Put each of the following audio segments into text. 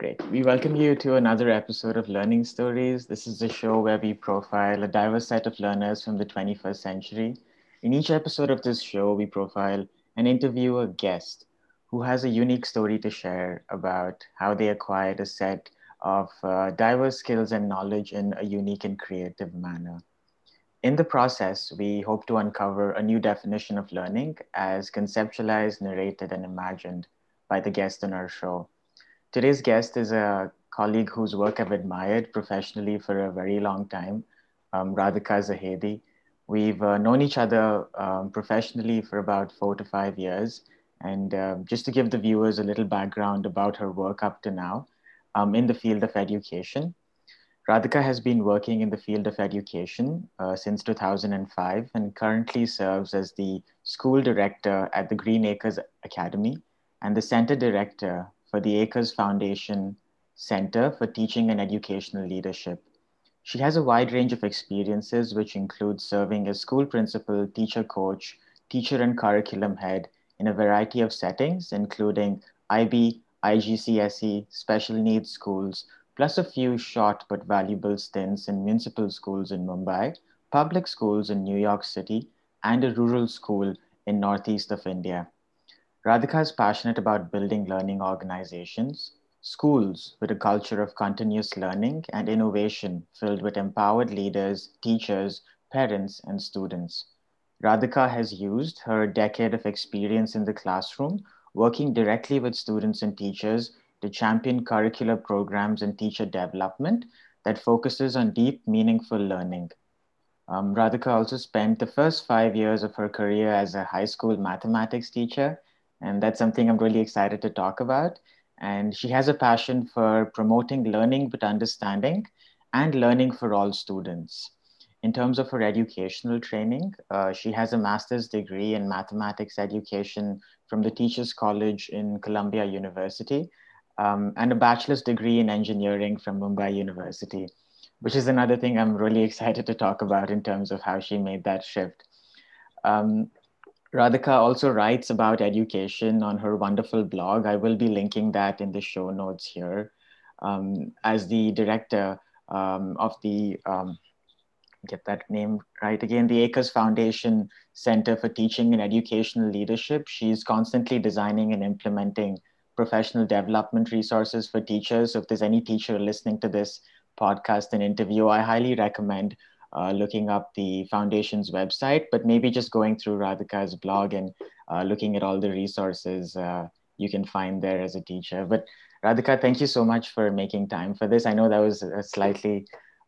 Great. We welcome you to another episode of Learning Stories. This is the show where we profile a diverse set of learners from the 21st century. In each episode of this show, we profile and interview a guest who has a unique story to share about how they acquired a set of uh, diverse skills and knowledge in a unique and creative manner. In the process, we hope to uncover a new definition of learning as conceptualized, narrated, and imagined by the guest on our show. Today's guest is a colleague whose work I've admired professionally for a very long time, um, Radhika Zahedi. We've uh, known each other um, professionally for about four to five years. And uh, just to give the viewers a little background about her work up to now um, in the field of education, Radhika has been working in the field of education uh, since 2005 and currently serves as the school director at the Green Acres Academy and the center director for the Acres Foundation Center for Teaching and Educational Leadership. She has a wide range of experiences, which include serving as school principal, teacher coach, teacher and curriculum head in a variety of settings, including IB, IGCSE, special needs schools, plus a few short but valuable stints in municipal schools in Mumbai, public schools in New York City, and a rural school in northeast of India. Radhika is passionate about building learning organizations, schools with a culture of continuous learning and innovation filled with empowered leaders, teachers, parents, and students. Radhika has used her decade of experience in the classroom, working directly with students and teachers to champion curricular programs and teacher development that focuses on deep, meaningful learning. Um, Radhika also spent the first five years of her career as a high school mathematics teacher and that's something I'm really excited to talk about. And she has a passion for promoting learning but understanding and learning for all students. In terms of her educational training, uh, she has a master's degree in mathematics education from the Teachers College in Columbia University um, and a bachelor's degree in engineering from Mumbai University, which is another thing I'm really excited to talk about in terms of how she made that shift. Um, Radhika also writes about education on her wonderful blog. I will be linking that in the show notes here. Um, as the director um, of the, um, get that name right again, the Acres Foundation Center for Teaching and Educational Leadership, she's constantly designing and implementing professional development resources for teachers. So if there's any teacher listening to this podcast and interview, I highly recommend uh, looking up the foundation's website, but maybe just going through Radhika's blog and uh, looking at all the resources uh, you can find there as a teacher. But Radhika, thank you so much for making time for this. I know that was a slightly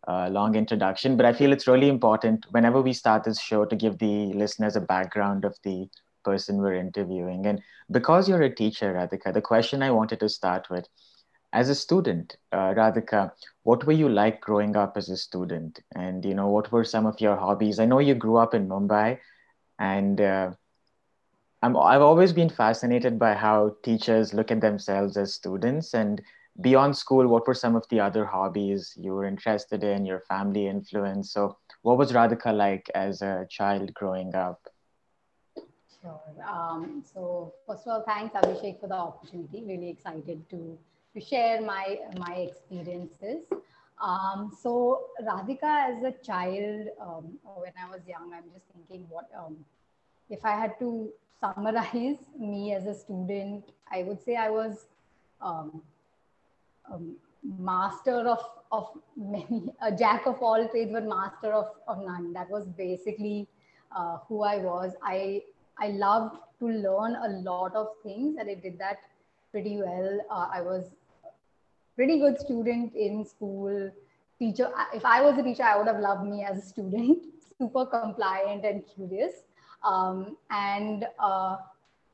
uh, long introduction, but I feel it's really important whenever we start this show to give the listeners a background of the person we're interviewing. And because you're a teacher, Radhika, the question I wanted to start with as a student, uh, Radhika, what were you like growing up as a student? And you know, what were some of your hobbies? I know you grew up in Mumbai, and uh, I'm, I've always been fascinated by how teachers look at themselves as students. And beyond school, what were some of the other hobbies you were interested in? Your family influence. So, what was Radhika like as a child growing up? Sure. Um, so, first of all, thanks Abhishek for the opportunity. Really excited to to share my my experiences. Um, so Radhika, as a child, um, when I was young, I'm just thinking, what um, if I had to summarize me as a student? I would say I was um, um, master of of many, a jack of all trades, but master of of none. That was basically uh, who I was. I I loved to learn a lot of things, and I did that pretty well. Uh, I was pretty good student in school. Teacher, if I was a teacher, I would have loved me as a student. Super compliant and curious. Um, and uh,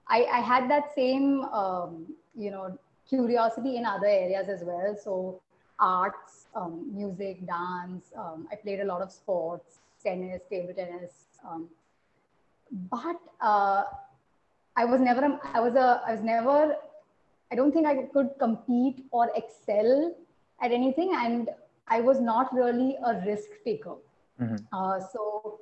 I, I, had that same, um, you know, curiosity in other areas as well. So arts, um, music, dance. Um, I played a lot of sports, tennis, table tennis. Um, but uh, I was never, I was a, I was never I don't think I could compete or excel at anything. And I was not really a risk taker. Mm-hmm. Uh, so,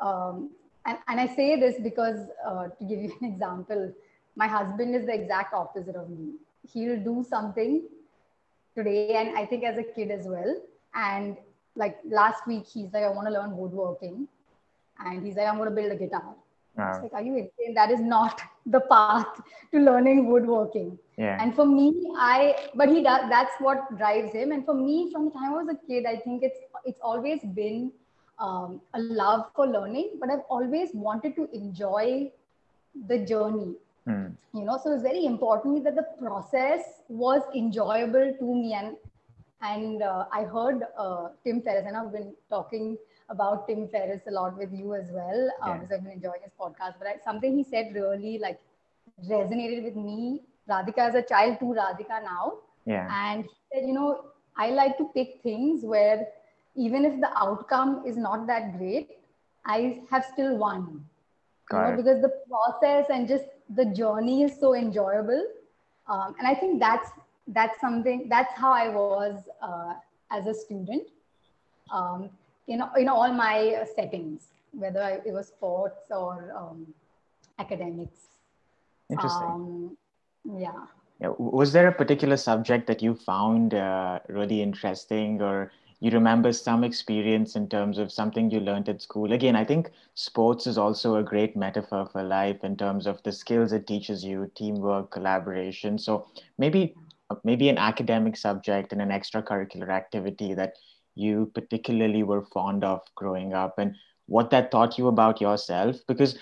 um, and, and I say this because uh, to give you an example, my husband is the exact opposite of me. He'll do something today and I think as a kid as well. And like last week, he's like, I want to learn woodworking. And he's like, I'm going to build a guitar. Wow. Like, are you insane? That is not the path to learning woodworking. Yeah. And for me, I but he does that's what drives him. And for me, from the time I was a kid, I think it's it's always been um, a love for learning, but I've always wanted to enjoy the journey. Mm. You know, so it's very important that the process was enjoyable to me. And and uh, I heard uh, Tim Ferriss, and I've been talking about Tim Ferriss a lot with you as well, um, yeah. because I've been enjoying his podcast. But I, something he said really like resonated with me. Radhika as a child to Radhika now. Yeah. And he said, you know, I like to pick things where even if the outcome is not that great, I have still won. you know, because the process and just the journey is so enjoyable. Um, and I think that's that's something that's how I was uh, as a student. Um, in, in all my settings, whether it was sports or um, academics. Interesting. Um, yeah. Was there a particular subject that you found uh, really interesting or you remember some experience in terms of something you learned at school? Again, I think sports is also a great metaphor for life in terms of the skills it teaches you, teamwork, collaboration. So maybe maybe an academic subject and an extracurricular activity that you particularly were fond of growing up and what that taught you about yourself because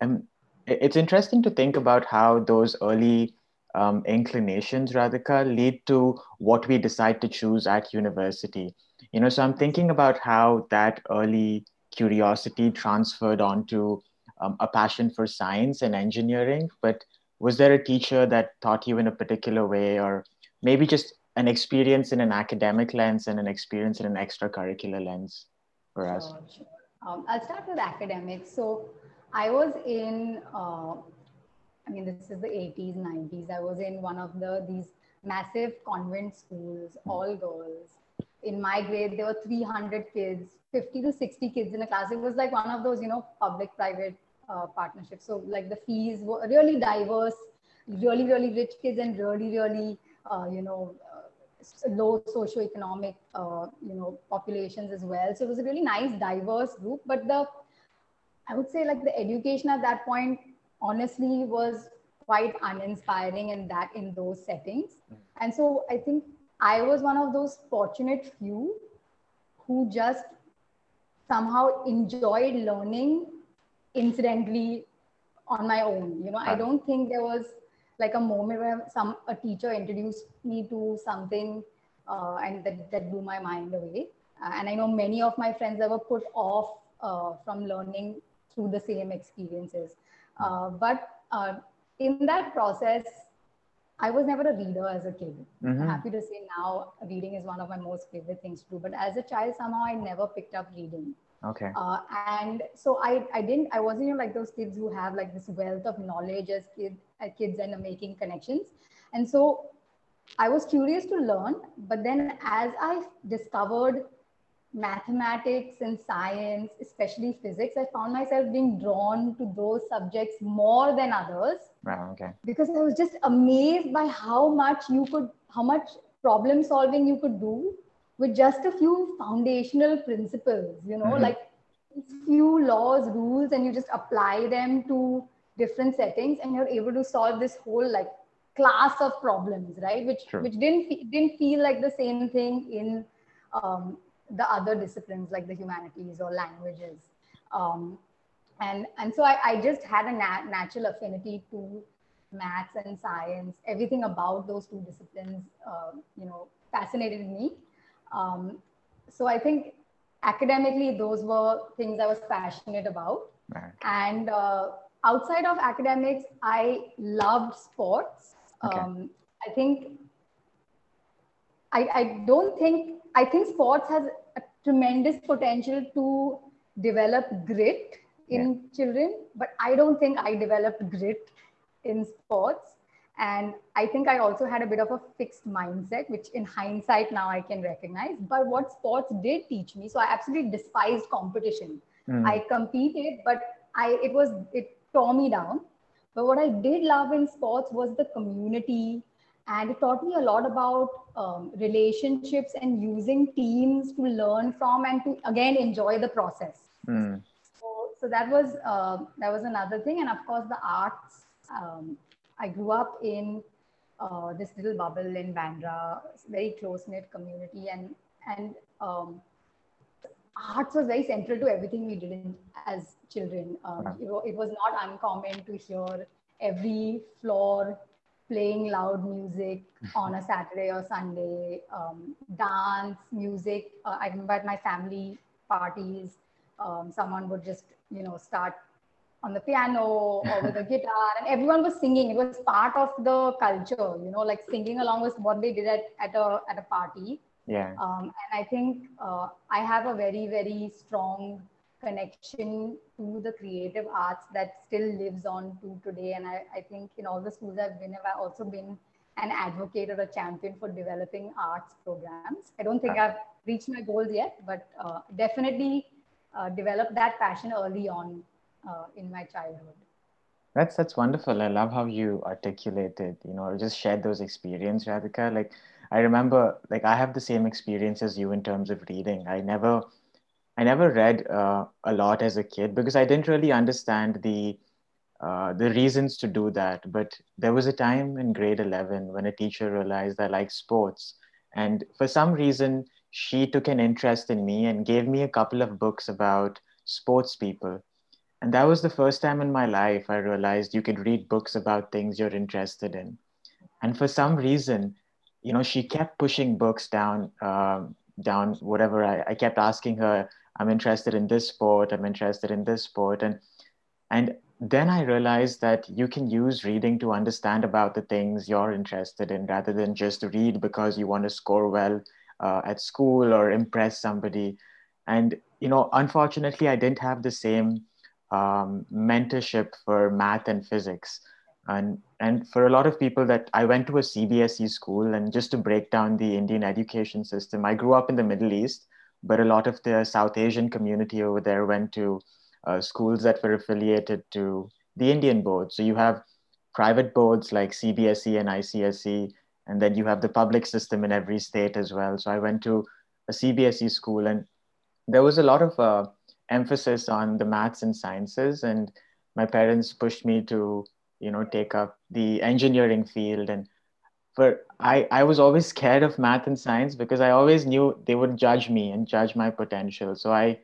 um, it's interesting to think about how those early um, inclinations radhika lead to what we decide to choose at university you know so i'm thinking about how that early curiosity transferred onto um, a passion for science and engineering but was there a teacher that taught you in a particular way or maybe just an experience in an academic lens and an experience in an extracurricular lens for us? Sure. Um, I'll start with academics. So I was in, uh, this is the 80s, 90s. I was in one of the these massive convent schools, all girls. In my grade, there were 300 kids, 50 to 60 kids in a class. It was like one of those, you know, public-private uh, partnerships. So like the fees were really diverse, really, really rich kids and really, really, uh, you know, low socioeconomic, uh, you know, populations as well. So it was a really nice, diverse group. But the, I would say, like the education at that point, honestly, was quite uninspiring in that in those settings. And so I think I was one of those fortunate few who just somehow enjoyed learning incidentally on my own. You know, I don't think there was like a moment where some a teacher introduced me to something uh, and that, that blew my mind away. Uh, and i know many of my friends that were put off uh, from learning through the same experiences. Uh, but uh, in that process i was never a reader as a kid mm-hmm. i'm happy to say now reading is one of my most favorite things to do but as a child somehow i never picked up reading Okay. Uh, and so I, I didn't, I wasn't know, like those kids who have like this wealth of knowledge as kid, as kids and are making connections. And so I was curious to learn, but then as I discovered mathematics and science, especially physics, I found myself being drawn to those subjects more than others. Wow, okay. Because I was just amazed by how much you could, how much problem solving you could do with just a few foundational principles, you know, mm-hmm. like few laws, rules, and you just apply them to different settings, and you're able to solve this whole like class of problems, right? Which True. which didn't didn't feel like the same thing in um, the other disciplines like the humanities or languages. Um, and and so I, I just had a nat- natural affinity to maths and science. Everything about those two disciplines, uh, you know, fascinated me. Um, so I think academically, those were things I was passionate about. Right. And uh, outside of academics, I loved sports. Okay. Um, I think, I, I don't think, I think sports has tremendous potential to develop grit in yeah. children, but I don't think I developed grit in sports. And I think I also had a bit of a fixed mindset, which in hindsight now I can recognize. But what sports did teach me, so I absolutely despised competition. Mm. I competed, but I it was it tore me down. But what I did love in sports was the community and it taught me a lot about um, relationships and using teams to learn from and to again enjoy the process. Mm. So, so that was uh, that was another thing, and of course the arts. Um, I grew up in uh, this little bubble in Bandra, very close knit community, and and um, arts was very central to everything we did in, as children. Um, it, it, was not uncommon to hear every floor playing loud music on a Saturday or Sunday, um, dance, music. Uh, I remember at my family parties, um, someone would just, you know, start on the piano or with a guitar and everyone was singing. It was part of the culture, you know, like singing along was what they did at, at, a, at a party. Yeah. Um, and I think uh, I have a very, very strong connection to the creative arts that still lives on to today. And I, I think in all the schools I've been, I've also been an advocate or a champion for developing arts programs. I don't think I've reached my goals yet, but uh, definitely uh, developed that passion early on uh, in my childhood. That's that's wonderful. I love how you articulated, you know, just shared those experiences, Radhika. Like I remember, like I have the same experience as you in terms of reading. I never I never read uh, a lot as a kid because I didn't really understand the uh, the reasons to do that. But there was a time in grade eleven when a teacher realized I like sports, and for some reason she took an interest in me and gave me a couple of books about sports people. And that was the first time in my life I realized you could read books about things you're interested in. And for some reason, you know, she kept pushing books down, um, down whatever. I, I kept asking her, I'm interested in this sport. I'm interested in this sport. And, and then I realized that you can use reading to understand about the things you're interested in rather than just read because you want to score well uh, at school or impress somebody. And, you know, unfortunately, I didn't have the same um, mentorship for math and physics. And, and for a lot of people that I went to a CBSE school and just to break down the Indian education system, I grew up in the Middle East but a lot of the South Asian community over there went to uh, schools that were affiliated to the Indian board. So you have private boards like CBSE and ICSE, and then you have the public system in every state as well. So I went to a CBSE school, and there was a lot of uh, emphasis on the maths and sciences, and my parents pushed me to, you know, take up the engineering field and but I, I was always scared of math and science because I always knew they would judge me and judge my potential. So I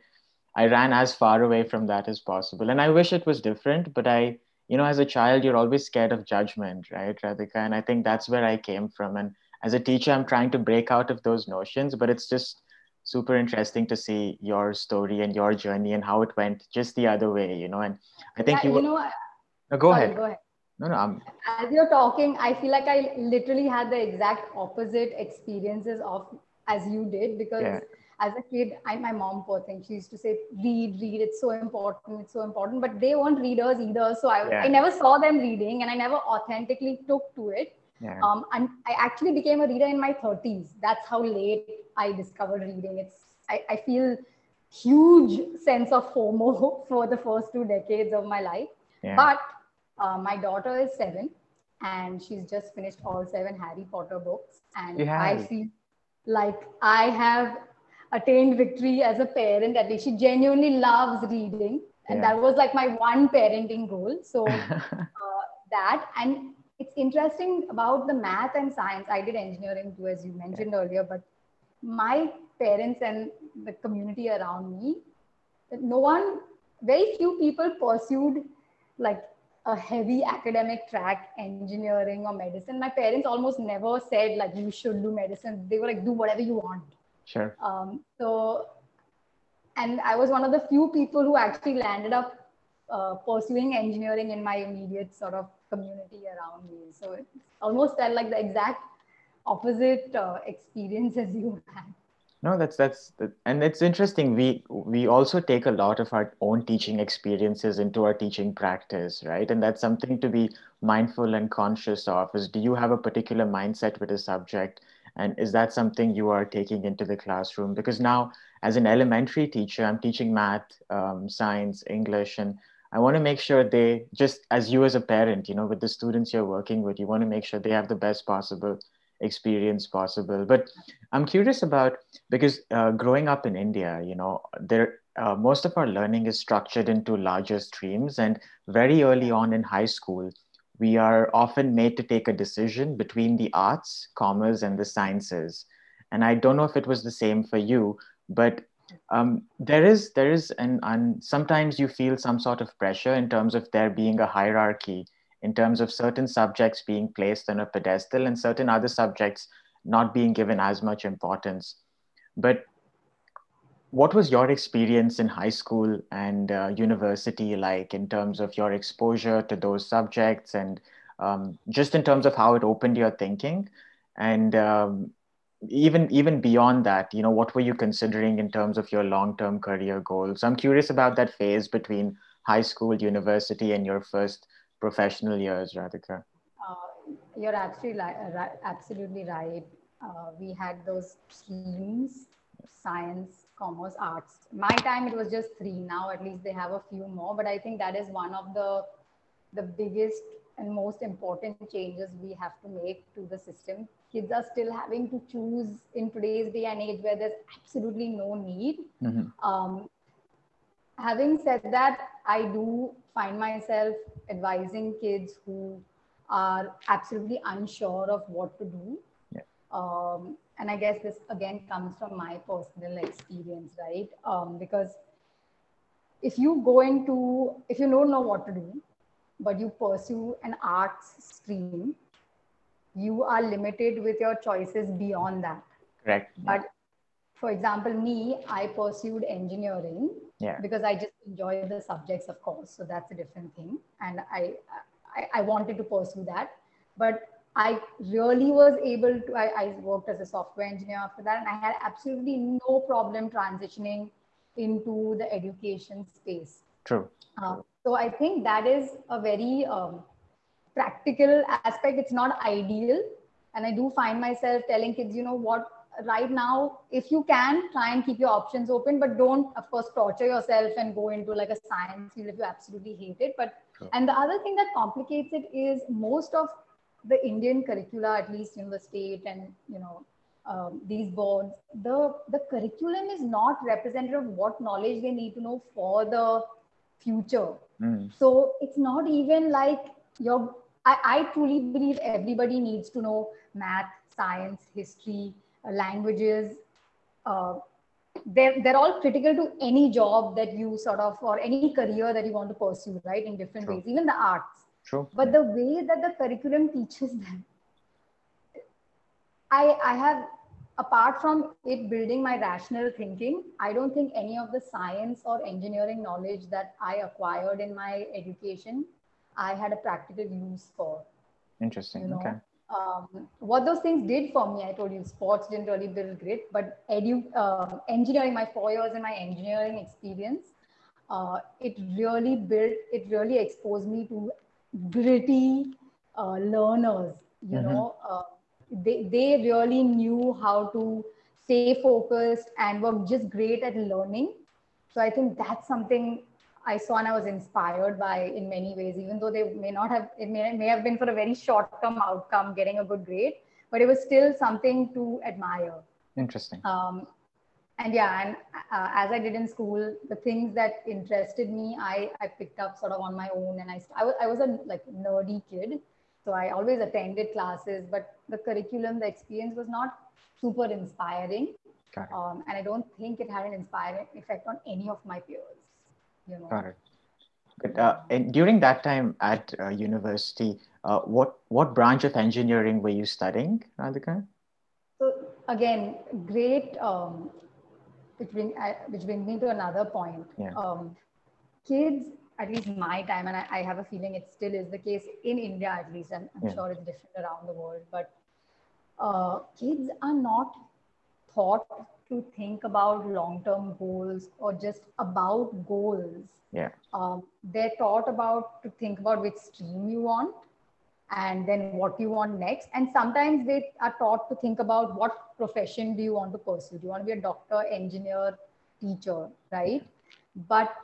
I ran as far away from that as possible. And I wish it was different, but I, you know, as a child, you're always scared of judgment, right, Radhika? And I think that's where I came from. And as a teacher, I'm trying to break out of those notions, but it's just super interesting to see your story and your journey and how it went just the other way, you know. And I think yeah, you, you know, no, go sorry, ahead. Go ahead. No, no. I'm... As you're talking, I feel like I literally had the exact opposite experiences of as you did because yeah. as a kid, I, my mom, poor thing, she used to say, read, read, it's so important, it's so important. But they weren't readers either. So I, yeah. I never saw them reading and I never authentically took to it. Yeah. Um, and I actually became a reader in my 30s. That's how late I discovered reading. It's I, I feel huge sense of FOMO for the first two decades of my life. But uh, my daughter is seven and she's just finished all seven Harry Potter books. And yeah. I feel like I have attained victory as a parent. At least she genuinely loves reading. And yeah. that was like my one parenting goal. So uh, that, and it's interesting about the math and science. I did engineering too, as you mentioned earlier, but my parents and the community around me, no one, very few people pursued like a heavy academic track, engineering or medicine, my parents almost never said like you should do medicine. They were like, do whatever you want. Sure. Um, so, and I was one of the few people who actually landed up uh, pursuing engineering in my immediate sort of community around me. So it almost felt like the exact opposite uh, experience as you had no that's that's and it's interesting we we also take a lot of our own teaching experiences into our teaching practice right? And that's something to be mindful and conscious of is do you have a particular mindset with a subject? And is that something you are taking into the classroom? Because now as an elementary teacher i'm teaching math um, science english and I want to make sure they just as you as a parent, you know, with the students you're working with, you want to make sure they have the best possible experience possible. But I'm curious about because uh, growing up in India, you know, there uh, most of our learning is structured into larger streams, and very early on in high school, we are often made to take a decision between the arts, commerce, and the sciences. And I don't know if it was the same for you, but um, there is there is and and sometimes you feel some sort of pressure in terms of there being a hierarchy in terms of certain subjects being placed on a pedestal and certain other subjects not being given as much importance. But what was your experience in high school and uh, university like in terms of your exposure to those subjects and um, just in terms of how it opened your thinking? And um, even even beyond that you know what were you considering in terms of your long term career goals? I'm curious about that phase between high school university and your first professional years radhika. Uh, you're absolutely right, absolutely right. Uh, we had those streams science commerce arts. My time it was just three. Now at least they have a few more but i think that is one of the the biggest and most important changes we have to make to the system. Kids are still having to choose in today's day and age where there's absolutely no need. Mm-hmm. Um, having said that, I do find myself advising kids who are absolutely unsure of what to do. Yeah. Um, and I guess this again comes from my personal experience, right? Um, because if you go into, if you don't know what to do, but you pursue an arts stream, you are limited with your choices beyond that. Correct. But for example, me, I pursued engineering yeah. because I just enjoy the subjects, of course. So that's a different thing. And I, I, I wanted to pursue that. But I really was able to, I, I, worked as a software engineer after that, and I had absolutely no problem transitioning into the education space. True. Uh, so I think that is a very um, practical aspect it's not ideal and i do find myself telling kids you know what right now if you can try and keep your options open but don't of course torture yourself and go into like a science field if you absolutely hate it but sure. and the other thing that complicates it is most of the indian curricula at least in the state and you know um, these boards the the curriculum is not representative of what knowledge they need to know for the future mm. so it's not even like your I, I truly believe everybody needs to know math, science, history, languages. Uh, they're, they're all critical to any job that you sort of, or any career that you want to pursue, right? In different True. ways, even the arts. True. But the way that the curriculum teaches them, I, I have, apart from it building my rational thinking, I don't think any of the science or engineering knowledge that I acquired in my education I had a practical use for. Interesting. You know? Okay. Um, what those things did for me, I told you, sports didn't really build grit, but edu- uh, engineering, my four years in my engineering experience, uh, it really built, it really exposed me to gritty uh, learners. You mm-hmm. know, uh, they they really knew how to stay focused and were just great at learning. So I think that's something I saw and I was inspired by in many ways, even though they may not have, it may, may have been for a very short term outcome, getting a good grade, but it was still something to admire. Interesting. Um, and yeah, and uh, as I did in school, the things that interested me, I, I picked up sort of on my own. And I, I, was, I was a like nerdy kid. So I always attended classes, but the curriculum, the experience was not super inspiring. Um, and I don't think it had an inspiring effect on any of my peers you know. Got it. But, uh, and during that time at uh, university, uh, what what branch of engineering were you studying, Radhika? So again, great. Um, which bring uh, which brings me to another point. Yeah. Um, kids, at least my time, and I, I, have a feeling it still is the case in India, at least. I'm, I'm yeah. sure it's different around the world, but uh, kids are not taught to think about long-term goals or just about goals. Yeah. Um, they're taught about to think about which stream you want and then what you want next. And sometimes they are taught to think about what profession do you want to pursue? Do you want to be a doctor, engineer, teacher, right? But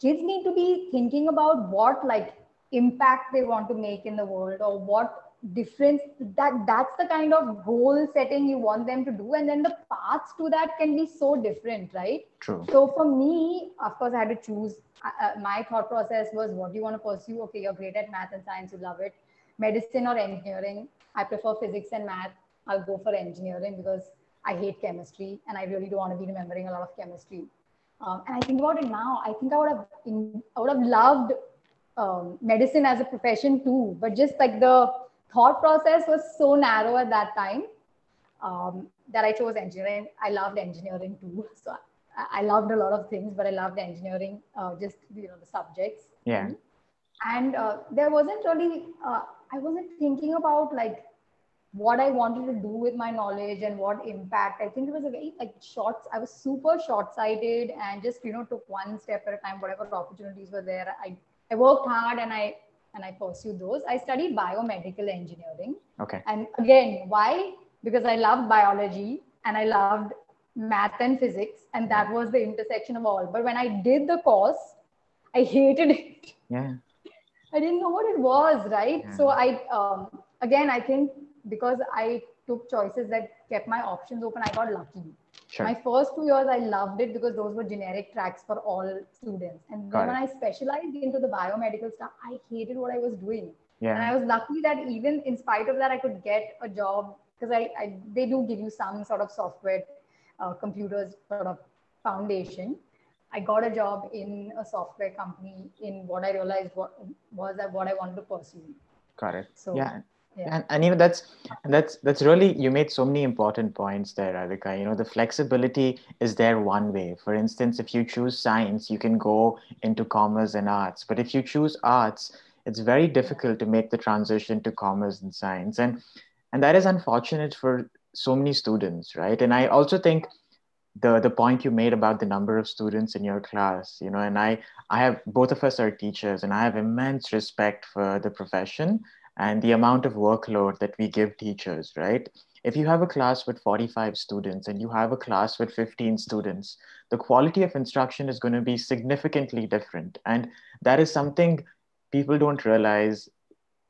kids need to be thinking about what like impact they want to make in the world or what difference that that's the kind of goal setting you want them to do and then the paths to that can be so different right? True. So for me of course i had to choose uh, uh my thought process was what do you want to pursue? Okay you're great at math and science you love it. Medicine or engineering i prefer physics and math. I'll go for engineering because i hate chemistry and i really don't want to be remembering a lot of chemistry. Um, and i think about it now i think i would have in, i would have loved um, medicine as a profession too but just like the thought process was so narrow at that time um, that I chose engineering. I loved engineering too. So I, I loved a lot of things, but I loved engineering, uh, just, you know, the subjects. Yeah. And uh, there wasn't really, uh, I wasn't thinking about like what I wanted to do with my knowledge and what impact. I think it was a very like short, I was super short sighted and just, you know, took one step at a time, whatever opportunities were there. I, I worked hard and I and I pursued those. I studied biomedical engineering. Okay. And again, why? Because I loved biology and I loved math and physics, and that was the intersection of all. But when I did the course, I hated it. Yeah. I didn't know what it was, right? Yeah. So I, um, again, I think because I took choices that kept my options open, I got lucky. Sure. My first two years, I loved it because those were generic tracks for all students. And then when I specialized into the biomedical stuff, I hated what I was doing. Yeah. And I was lucky that even in spite of that, I could get a job because I, I they do give you some sort of software, uh, computers sort of foundation. I got a job in a software company in what I realized what was that what I wanted to pursue. Got it. So yeah, yeah. And, and you know that's that's that's really you made so many important points there radhika. You know the flexibility is there one way. For instance if you choose science you can go into commerce and arts. But if you choose arts it's very difficult to make the transition to commerce and science. And and that is unfortunate for so many students right? And i also think the the point you made about the number of students in your class you know and i i have both of us are teachers and i have immense respect for the profession and the amount of workload that we give teachers, right? If you have a class with 45 students and you have a class with 15 students, the quality of instruction is going to be significantly different. And that is something people don't realize,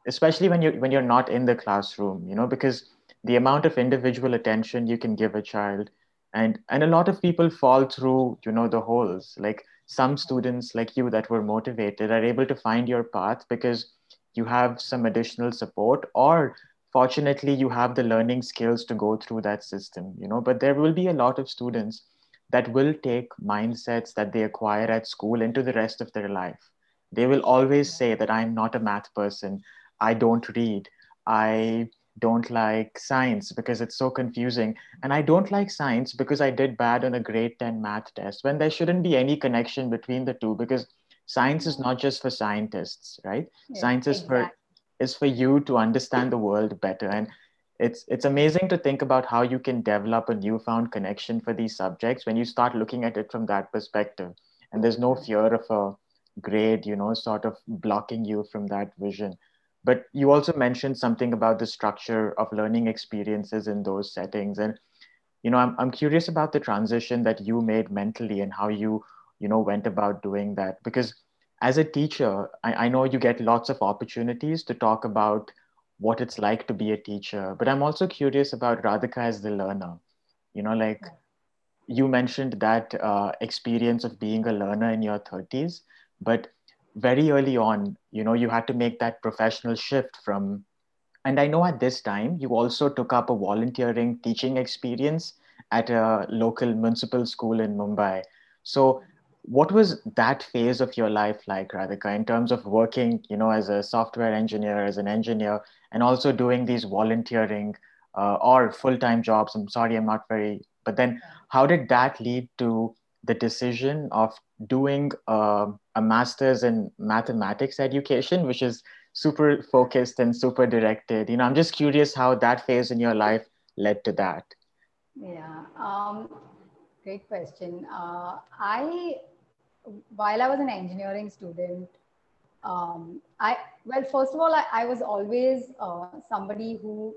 especially when you're when you're not in the classroom, you know, because the amount of individual attention you can give a child and and a lot of people fall through you know the holes like some students like you that were motivated are able to find your path because you have some additional support or fortunately you have the learning skills to go through that system you know. But there will be a lot of students that will take mindsets that they acquire at school into the rest of their life. They will always say that i'm not a math person. I don't read. I don't like science because it's so confusing. And i don't like science because i did bad on a grade 10 math test when there shouldn't be any connection between the two because science is not just for scientists right? Yeah, science is exactly. for is for you to understand the world better. And it's it's amazing to think about how you can develop a newfound connection for these subjects when you start looking at it from that perspective. And there's no mm-hmm. fear of a grade you know sort of blocking you from that vision. But you also mentioned something about the structure of learning experiences in those settings. And you know i'm, I'm curious about the transition that you made mentally and how you you know went about doing that. Because as a teacher I, I know you get lots of opportunities to talk about what it's like to be a teacher but i'm also curious about radhika as the learner. You know like you mentioned that uh, experience of being a learner in your 30s but very early on you know you had to make that professional shift from and i know at this time you also took up a volunteering teaching experience at a local municipal school in mumbai. So what was that phase of your life like radhika in terms of working you know as a software engineer as an engineer and also doing these volunteering uh, or full-time jobs? I'm sorry i'm not very but then how did that lead to the decision of doing uh, a master's in mathematics education which is super focused and super directed? You know i'm just curious how that phase in your life led to that. Yeah um, great question. Uh, i while I was an engineering student, um, I well, first of all, I, I was always uh, somebody who,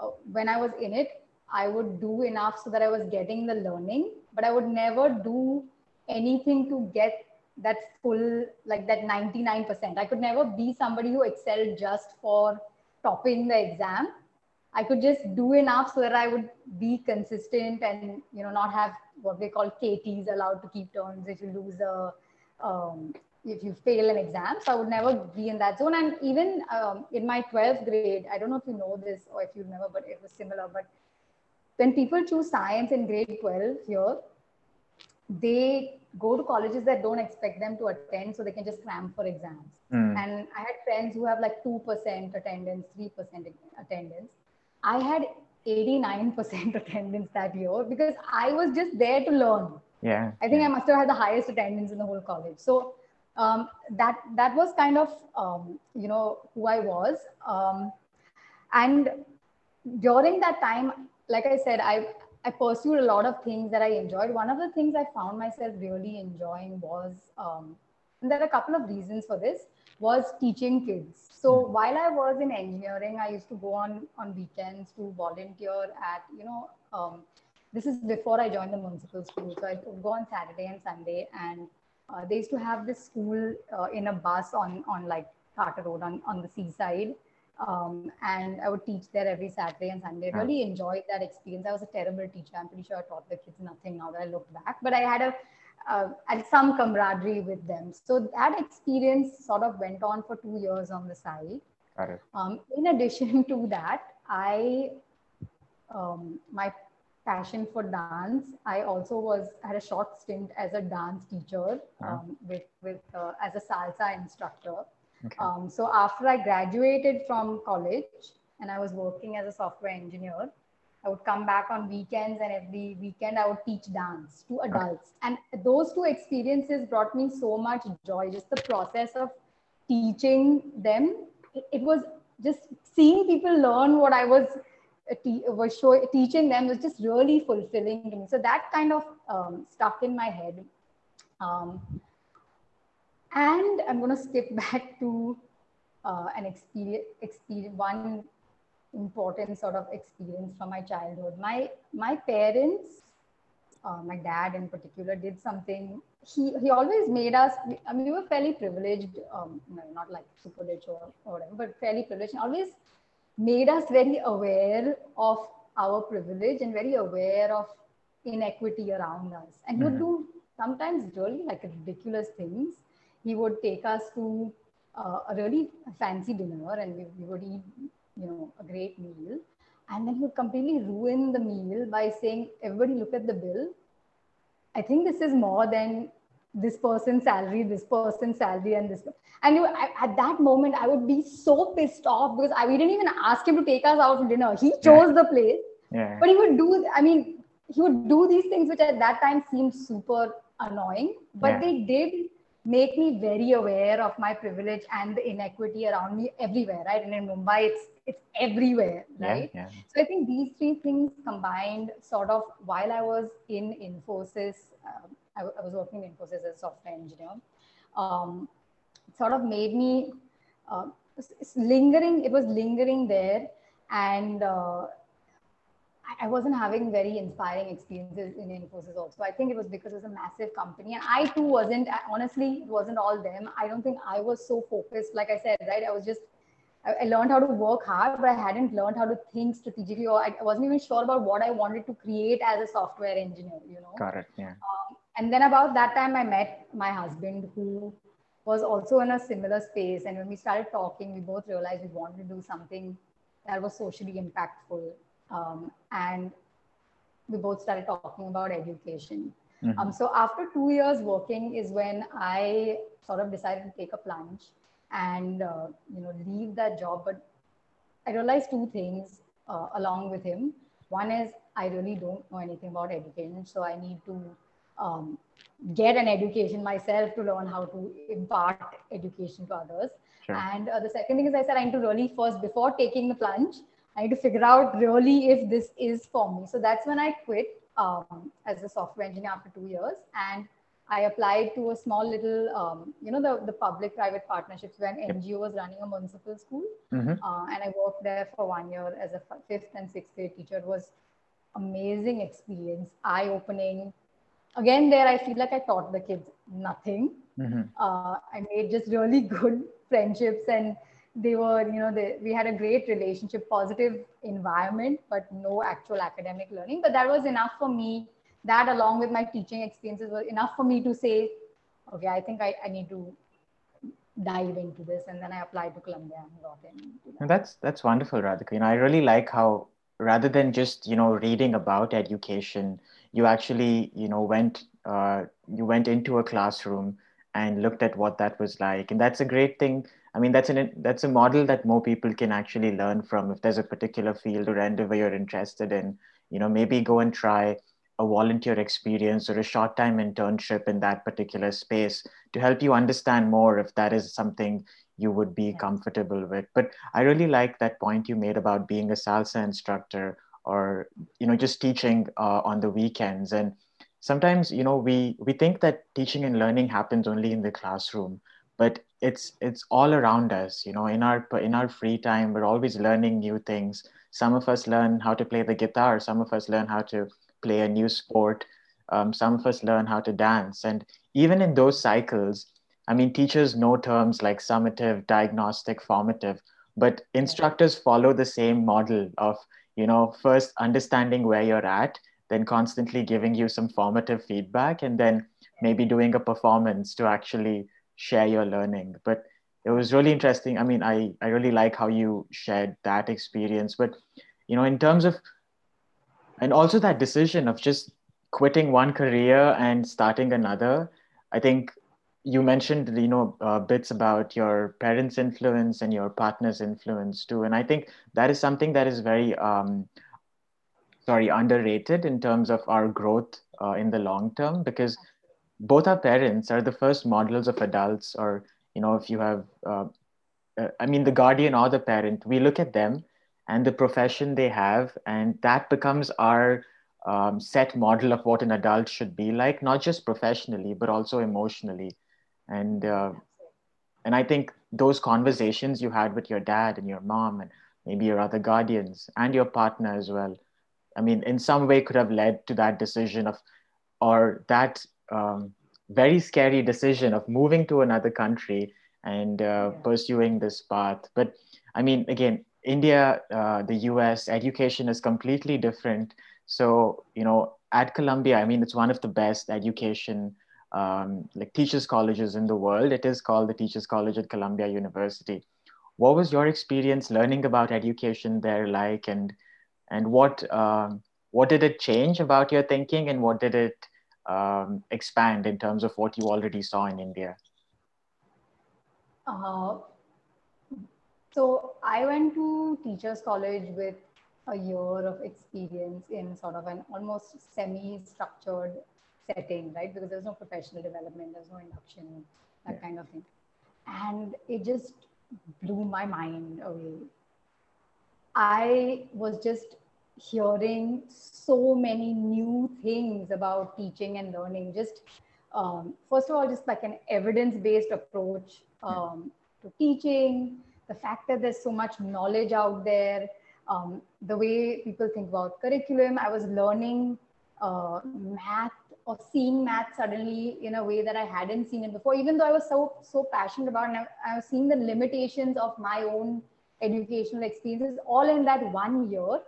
uh, when I was in it, I would do enough so that I was getting the learning, but I would never do anything to get that full like that 99% i could never be somebody who excelled just for topping the exam i could just do enough so that i would be consistent and you know not have what they call kts allowed to keep terms if you lose a um, if you fail an exam so i would never be in that zone and even um, in my 12th grade i don't know if you know this or if you remember but it was similar but when people choose science in grade 12 here they go to colleges that don't expect them to attend so they can just cram for exams. Mm. And I had friends who have like 2% attendance, 3% attendance. I had 89% attendance that year because I was just there to learn. Yeah. I think. I must have had the highest attendance in the whole college. So um, that that was kind of um, you know who I was. Um, and during that time, like I said, I I pursued a lot of things that I enjoyed. One of the things I found myself really enjoying was, um, and there are a couple of reasons for this, was teaching kids. So hmm. while I was in engineering, I used to go on on weekends to volunteer at, you know, um, this is before I joined the municipal school. So I would go on Saturday and Sunday, and uh, they used to have this school uh, in a bus on on like Carter Road on on the seaside um, and I would teach there every Saturday and Sunday. Really enjoyed that experience. I was a terrible teacher. I'm pretty sure I taught the kids nothing now that I look back, but I had a uh, had some camaraderie with them. So that experience sort of went on for two years on the side. Got it. Um, in addition to that, I um, my passion for dance. I also was had a short stint as a dance teacher um, with with uh, as a salsa instructor. Okay. Um, so after I graduated from college and I was working as a software engineer, I would come back on weekends and every weekend I would teach dance to adults. And those two experiences brought me so much joy. Just the process of teaching them, it, was just seeing people learn what I was uh, was show, teaching them was just really fulfilling to me. So that kind of um, stuck in my head. Um, and I'm going to skip back to uh, an experience, experience, one important sort of experience from my childhood. My, my parents, uh, my dad in particular, did something. He, he always made us, I mean, we were fairly privileged, um, no, not like super rich or, or whatever, but fairly privileged, always made us very aware of our privilege and very aware of inequity around us. And he would mm-hmm. do sometimes really like ridiculous things he would take us to uh, a really fancy dinner and we, we would eat, you know, a great meal. And then he would completely ruin the meal by saying, everybody look at the bill. I think this is more than this person's salary, this person's salary, and this. And you, I, at that moment, I would be so pissed off because I, we didn't even ask him to take us out for dinner. He chose yeah. the place. Yeah. But he would do, I mean, he would do these things which at that time seemed super annoying, but yeah. they did make me very aware of my privilege and the inequity around me everywhere, right? And in Mumbai, it's it's everywhere, right? Yeah, yeah. So I think these three things combined, sort of, while I was in Infosys, um, I, I, was working in Infosys as a software engineer, um, sort of made me uh, lingering. It was lingering there, and uh, I wasn't having very inspiring experiences in Infosys also. I think it was because it was a massive company. And I too wasn't, honestly, it wasn't all them. I don't think I was so focused. Like I said, right? I was just, I learned how to work hard, but I hadn't learned how to think strategically, or I wasn't even sure about what I wanted to create as a software engineer, you know? Correct. Yeah. Um, and then about that time, I met my husband who was also in a similar space. And when we started talking, we both realized we wanted to do something that was socially impactful um, and we both started talking about education. Mm-hmm. Um, so after two years working is when I sort of decided to take a plunge and uh, you know leave that job. But I realized two things uh, along with him. One is I really don't know anything about education, so I need to um, get an education myself to learn how to impart education to others. Sure. And uh, the second thing is I said I need to really first before taking the plunge, I need to figure out really if this is for me. So that's when I quit um, as a software engineer after two years. And I applied to a small little, um, you know, the, the public private partnerships when NGO was running a municipal school. Mm-hmm. Uh, and I worked there for one year as a fifth and sixth grade teacher. It was amazing experience, eye opening. Again, there I feel like I taught the kids nothing. Mm-hmm. Uh, I made just really good friendships and they were, you know, they, we had a great relationship, positive environment, but no actual academic learning. But that was enough for me. That, along with my teaching experiences, was enough for me to say, okay, I think I, I need to dive into this. And then I applied to Columbia and got in. That's that's wonderful, Radhika. You know, I really like how rather than just you know reading about education, you actually you know went uh, you went into a classroom and looked at what that was like, and that's a great thing I mean, that's an that's a model that more people can actually learn from. If there's a particular field or endeavor you're interested in, you know, maybe go and try a volunteer experience or a short time internship in that particular space to help you understand more if that is something you would be yeah. comfortable with. But I really like that point you made about being a salsa instructor or you know just teaching uh, on the weekends and sometimes you know we we think that teaching and learning happens only in the classroom but it's it's all around us you know in our in our free time we're always learning new things some of us learn how to play the guitar some of us learn how to play a new sport um, some of us learn how to dance and even in those cycles i mean teachers know terms like summative diagnostic formative but instructors follow the same model of you know first understanding where you're at then constantly giving you some formative feedback and then maybe doing a performance to actually share your learning. But it was really interesting. I mean, I, I really like how you shared that experience. But, you know, in terms of, and also that decision of just quitting one career and starting another, I think you mentioned, you know, uh, bits about your parents' influence and your partner's influence too. And I think that is something that is very, um, sorry, underrated in terms of our growth uh, in the long term because both our parents are the first models of adults or you know if you have uh, uh, i mean the guardian or the parent we look at them and the profession they have and that becomes our um, set model of what an adult should be like not just professionally but also emotionally and uh, and i think those conversations you had with your dad and your mom and maybe your other guardians and your partner as well i mean in some way could have led to that decision of or that um, very scary decision of moving to another country and uh, yeah. pursuing this path. But I mean, again, India, uh, the US, education is completely different. So, you know, at Columbia, I mean, it's one of the best education, um, like teachers' colleges in the world. It is called the Teachers College at Columbia University. What was your experience learning about education there like, and and what um, what did it change about your thinking, and what did it um, expand in terms of what you already saw in India? Uh, so I went to Teachers College with a year of experience in sort of an almost semi-structured setting, right? Because there's no professional development, there's no induction, that yeah. kind of thing. And it just blew my mind away. I was just hearing so many new things about teaching and learning. Just um, first of all, just like an evidence-based approach um, to teaching, the fact that there's so much knowledge out there, um, the way people think about curriculum. I was learning uh, math or seeing math suddenly in a way that I hadn't seen it before, even though I was so so passionate about it. I was seeing the limitations of my own educational experiences all in that one year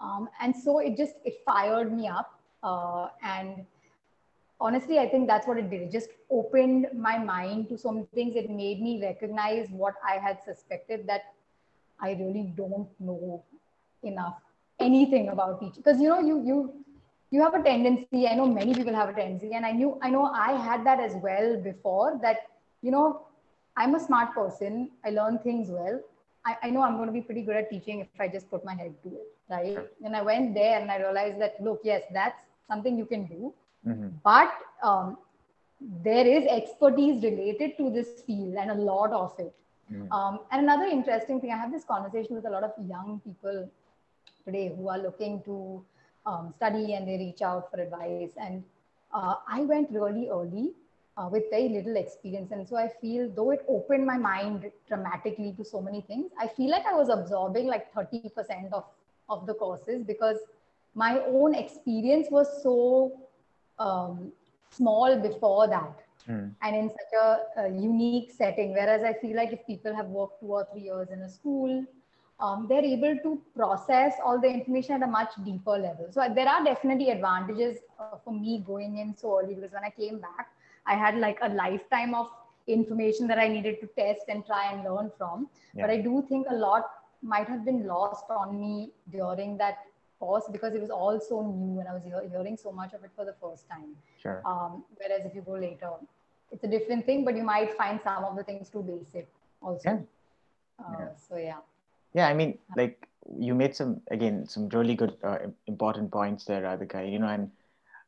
um, and so it just, it fired me up. Uh, and honestly, I think that's what it did. It just opened my mind to some things. It made me recognize what I had suspected that I really don't know enough anything about teaching. Because you know, you you you have a tendency. I know many people have a tendency, and I knew I know I had that as well before. That you know, I'm a smart person. I learn things well. I, I know I'm going to be pretty good at teaching if I just put my head to it, right? And I went there and I realized that, look, yes, that's something you can do. Mm-hmm. But um, there is expertise related to this field and a lot of it. Mm-hmm. Um, and another interesting thing, I have this conversation with a lot of young people today who are looking to um, study and they reach out for advice. And uh, I went really early uh, with very little experience. And so I feel, though it opened my mind dramatically to so many things, I feel like I was absorbing like 30% of, of the courses because my own experience was so um, small before that. mm. and in such a, a, unique setting. Whereas I feel like if people have worked two or three years in a school, um, they're able to process all the information at a much deeper level. So there are definitely advantages uh, for me going in so early because when I came back, I had like a lifetime of information that I needed to test and try and learn from. Yeah. But I do think a lot might have been lost on me during that course because it was all so new and I was hearing so much of it for the first time. Sure. Um, whereas if you go later, it's a different thing, but you might find some of the things too basic also. Yeah. Uh, yeah. So yeah. Yeah, I mean, like you made some again some really good uh, important points there, Radhika. You know, and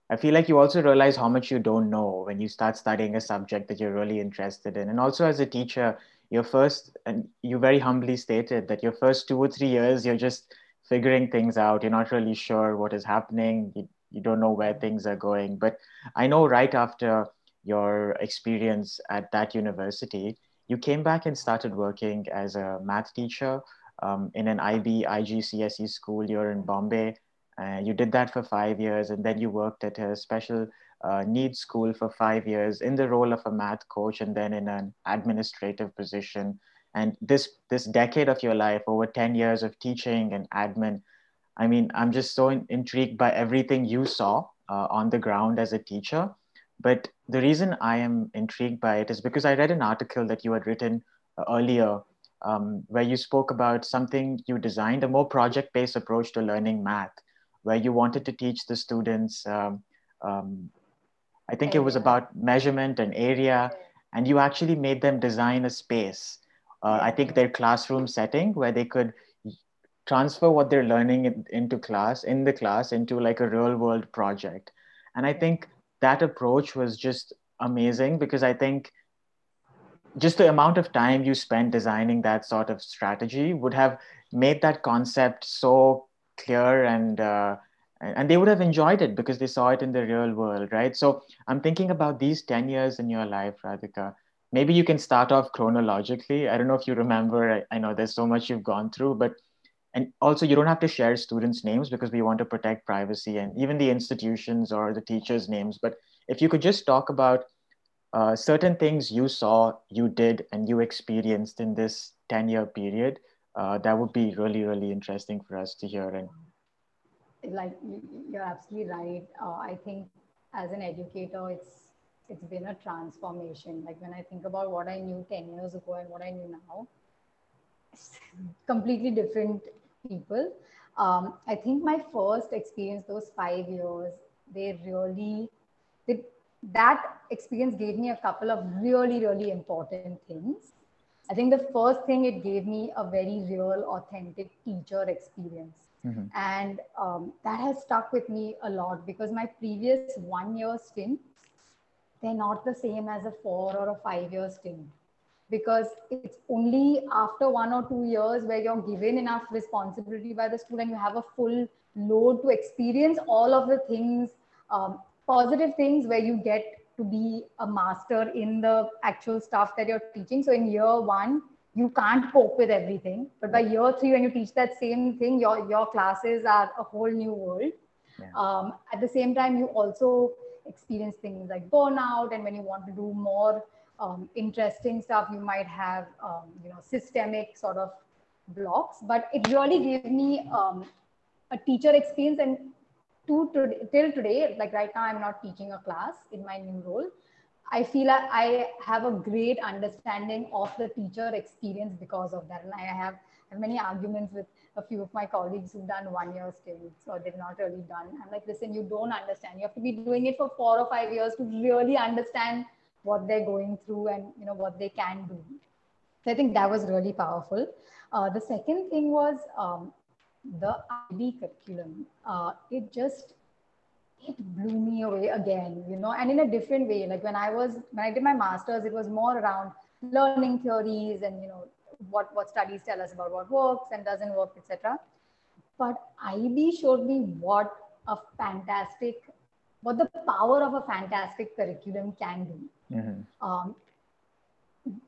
I feel like you also realize how much you don't know when you start studying a subject that you're really interested in, and also as a teacher, your first and you very humbly stated that your first two or three years you're just figuring things out. You're not really sure what is happening. You, you don't know where things are going. But I know right after your experience at that university, you came back and started working as a math teacher um, in an IB IGCSE school You're in Bombay. Uh, you did that for five years, and then you worked at a special uh, needs school for five years in the role of a math coach, and then in an administrative position and this this decade of your life over 10 years of teaching and admin i mean i'm just so in, intrigued by everything you saw uh, on the ground as a teacher. But the reason i am intrigued by it is because i read an article that you had written uh, earlier um, where you spoke about something you designed a more project-based approach to learning math where you wanted to teach the students um, um, i think it was about measurement and area and you actually made them design a space uh, I think their classroom setting where they could transfer what they're learning in, into class in the class into like a real world project. And I think that approach was just amazing because I think just the amount of time you spent designing that sort of strategy would have made that concept so clear and uh, and they would have enjoyed it because they saw it in the real world right? So i'm thinking about these 10 years in your life radhika maybe you can start off chronologically. I don't know if you remember. I, I, know there's so much you've gone through, but and also you don't have to share students' names because we want to protect privacy and even the institutions or the teachers' names. But if you could just talk about uh, certain things you saw, you did, and you experienced in this 10 year period, uh, that would be really, really interesting for us to hear. And like you're absolutely right. Uh, I think as an educator, it's it's been a transformation. Like when I think about what I knew 10 years ago and what I knew now, completely different people. Um, I think my first experience, those five years, they really, they, that experience gave me a couple of really, really important things. I think the first thing it gave me a very real, authentic teacher experience. Mm-hmm. And um, that has stuck with me a lot because my previous one year stint they're not the same as a four or a five year stint. Because it's only after one or two years where you're given enough responsibility by the school and you have a full load to experience all of the things um, positive things where you get to be a master in the actual stuff that you're teaching. So in year one you can't cope with everything but by year three when you teach that same thing your your classes are a whole new world. Yeah. um, at the same time you also experience things like burnout and when you want to do more um, interesting stuff you might have um, you know systemic sort of blocks. But it really gave me um, a teacher experience. And to, to, till today like right now i'm not teaching a class in my new role. I feel like i have a great understanding of the teacher experience because of that. And i have, have many arguments with a few of my colleagues who've done one year stints or they've not really done. I'm like, listen, you don't understand. You have to be doing it for four or five years to really understand what they're going through and you know what they can do. So I think that was really powerful. Uh, the second thing was um, the IB curriculum. Uh, it just it blew me away again, you know, and in a different way. Like when I was when I did my masters, it was more around learning theories and you know what, what studies tell us about what works and doesn't work, etc. But IB showed me what a fantastic, what the power of a fantastic curriculum can do. Mm-hmm. Um,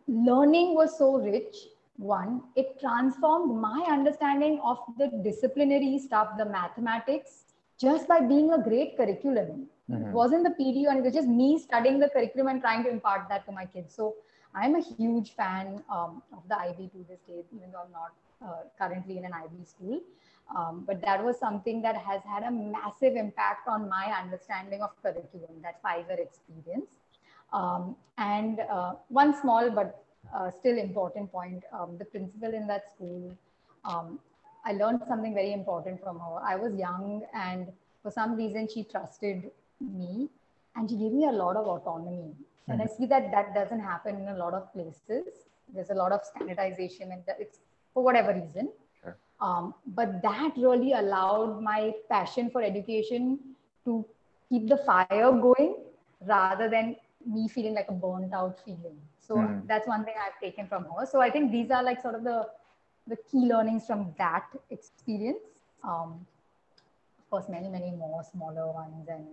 learning was so rich. One, it transformed my understanding of the disciplinary stuff, the mathematics, just by being a great curriculum. Mm-hmm. It wasn't the PDU, and it was just me studying the curriculum and trying to impart that to my kids. So I'm a huge fan um, of the IB to this day, even though I'm not uh, currently in an IB school. Um, but that was something that has had a massive impact on my understanding of curriculum, that five year experience. Um, and uh, one small but uh, still important point um, the principal in that school, um, I learned something very important from her. I was young, and for some reason, she trusted me and she gave me a lot of autonomy. And I see that that doesn't happen in a lot of places. There's a lot of standardization, and it's for whatever reason. Sure. Um, but that really allowed my passion for education to keep the fire going rather than me feeling like a burnt out feeling. So mm. that's one thing I've taken from her. So I think these are like sort of the the key learnings from that experience. Um, of course, many many more smaller ones, and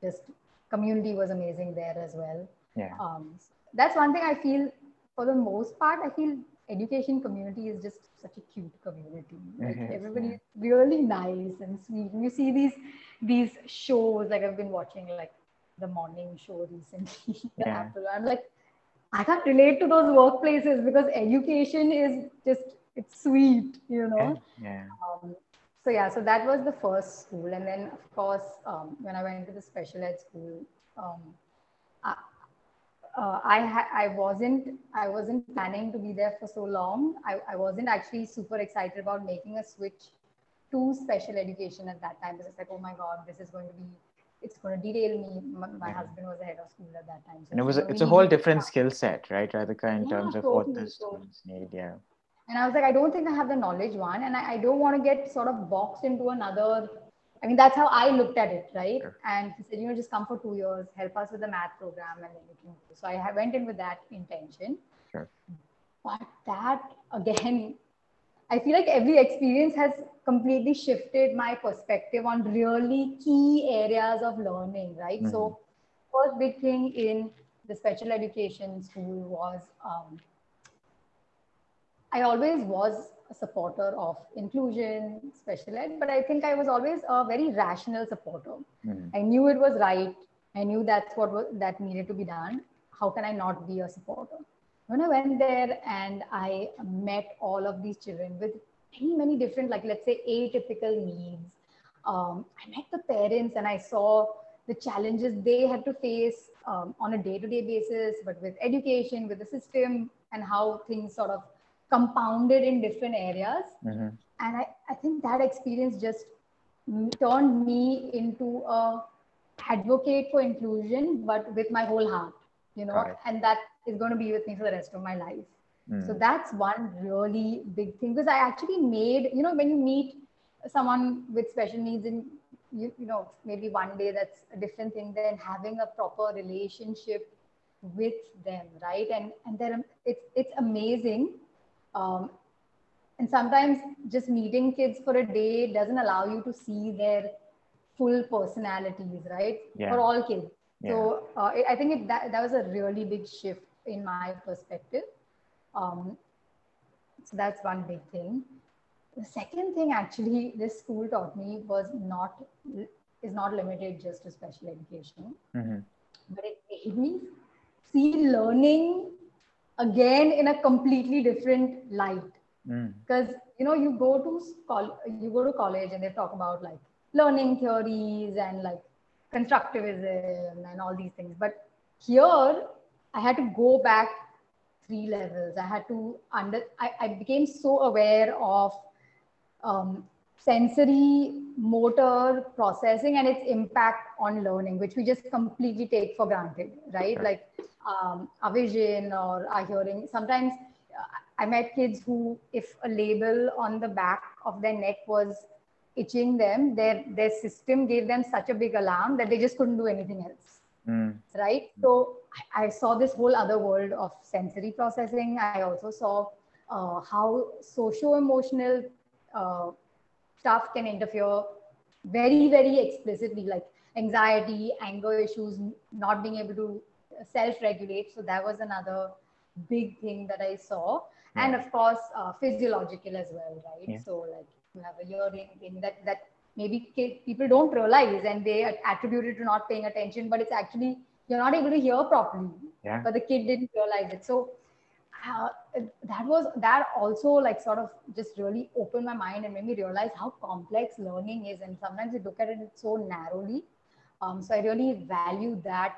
just community was amazing there as well. Yeah. Um, that's one thing I feel for the most part, I feel education community is just such a cute community. Like mm-hmm. everybody is really nice and sweet. and You see these these shows like I've been watching like the morning show recently. yeah. I'm like, I can't relate to those workplaces because education is just it's sweet, you know. Yeah. Um, so yeah, so that was the first school, and then of course um, when I went to the special ed school, um, I, uh, I, ha- I wasn't I wasn't planning to be there for so long. I, I wasn't actually super excited about making a switch to special education at that time because it's like, oh my god, this is going to be it's going to derail me. My, my yeah. husband was the head of school at that time. So and it was a, it's a whole different skill set, right, Radhika, in yeah, terms of totally, what the students need. Yeah. And I was like, I don't think I have the knowledge one, and I, I don't want to get sort of boxed into another I mean, that's how I looked at it, right? Sure. And he said, you know, just come for two years, help us with the math program, and then you can. So I went in with that intention. Sure. But that again, I feel like every experience has completely shifted my perspective on really key areas of learning, right? Mm-hmm. So, first big thing in the special education school was um, I always was a supporter of inclusion, special ed, but I think I was always a very rational supporter. Mm-hmm. I knew it was right. I knew that's what was, that needed to be done. How can I not be a supporter? When I went there and I met all of these children with many, many different, like let's say, atypical needs. Um, I met the parents and I saw the challenges they had to face um, on a day-to-day basis, but with education, with the system, and how things sort of compounded in different areas. Mm-hmm. And I, I think that experience just turned me into a advocate for inclusion, but with my whole heart, you know, and that is going to be with me for the rest of my life. Mm. So that's one really big thing because I actually made, you know, when you meet someone with special needs and you, you know, maybe one day that's a different thing than having a proper relationship with them, right? And and then it's it's amazing um, and sometimes just meeting kids for a day doesn't allow you to see their full personalities, right? Yeah. For all kids. Yeah. So uh, I think it, that, that was a really big shift in my perspective. Um, so that's one big thing. The second thing actually this school taught me was not is not limited just to special education, mm-hmm. but it made me see learning again in a completely different light. Because mm. you know you go to school you go to college and they talk about like learning theories and like constructivism and all these things. But here i had to go back three levels. I had to under i, I became so aware of um, sensory motor processing and its impact on learning which we just completely take for granted right. Like um, our vision or a hearing. Sometimes uh, I met kids who, if a label on the back of their neck was itching them, their, their system gave them such a big alarm that they just couldn't do anything else. Mm. Right. So I, I, saw this whole other world of sensory processing. I also saw uh, how socio emotional uh, stuff can interfere very, very explicitly, like anxiety, anger issues, not being able to self-regulate. So that was another big thing that I saw. Yeah. And of course, uh, physiological as well, right? Yeah. So like you have a hearing thing that that maybe people don't realize and they attribute it to not paying attention, but it's actually you're not able to hear properly. Yeah. But the kid didn't realize it. So uh, that was that also like sort of just really opened my mind and made me realize how complex learning is. And sometimes we look at it so narrowly. Um, so I really value that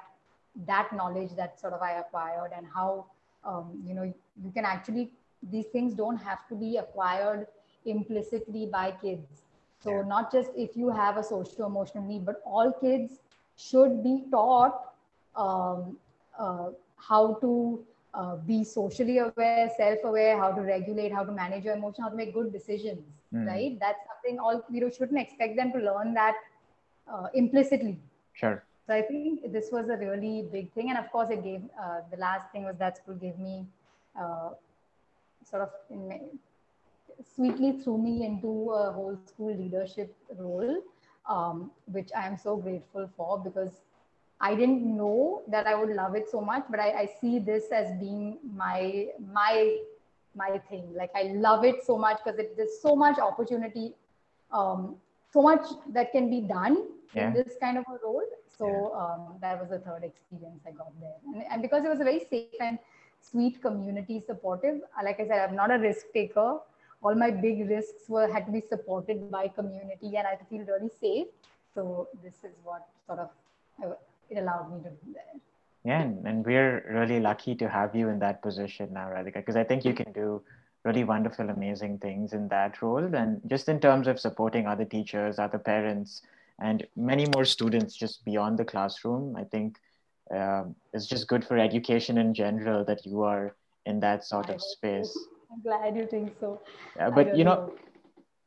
that knowledge that sort of I acquired and how um, you know you can actually these things don't have to be acquired implicitly by kids so yeah. not just if you have a social emotional need, but all kids should be taught um, uh, how to uh, be socially aware, self-aware, how to regulate, how to manage your emotion, how to make good decisions. Mm. Right? That's something all you know shouldn't expect them to learn that uh, implicitly. Sure. So I think this was a really big thing, and of course, it gave uh, the last thing was that school gave me uh, sort of in, sweetly threw me into a whole school leadership role, um, which I am so grateful for because I didn't know that I would love it so much, but I, I see this as being my my my thing. Like I love it so much because there's so much opportunity, um, so much that can be done yeah. in this kind of a role. So yeah. um, that was the third experience I got there, and, and because it was a very safe and sweet community supportive. Like I said, I'm not a risk taker all my big risks were had to be supported by community and I feel really safe. So this is what sort of uh, it allowed me to do that. Yeah, and, and we're really lucky to have you in that position now, Radhika, because I think you can do really wonderful, amazing things in that role. And just in terms of supporting other teachers, other parents, and many more students just beyond the classroom, I think uh, it's just good for education in general that you are in that sort of space. I'm glad you think so. Yeah, but you know, know,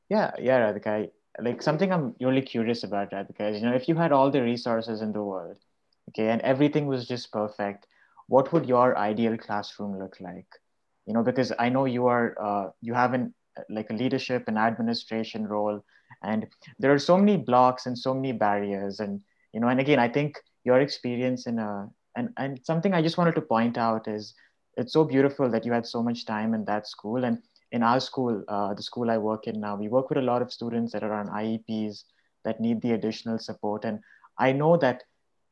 yeah, yeah, Radhika. Like something I'm really curious about, Radhika, is you know, if you had all the resources in the world, okay, and everything was just perfect, what would your ideal classroom look like? You know, because I know you are, uh, you have an like a leadership and administration role, and there are so many blocks and so many barriers, and you know, and again, I think your experience in a and and something I just wanted to point out is it's so beautiful that you had so much time in that school. And in our school, uh, the school I work in now, we work with a lot of students that are on IEPs that need the additional support. And I know that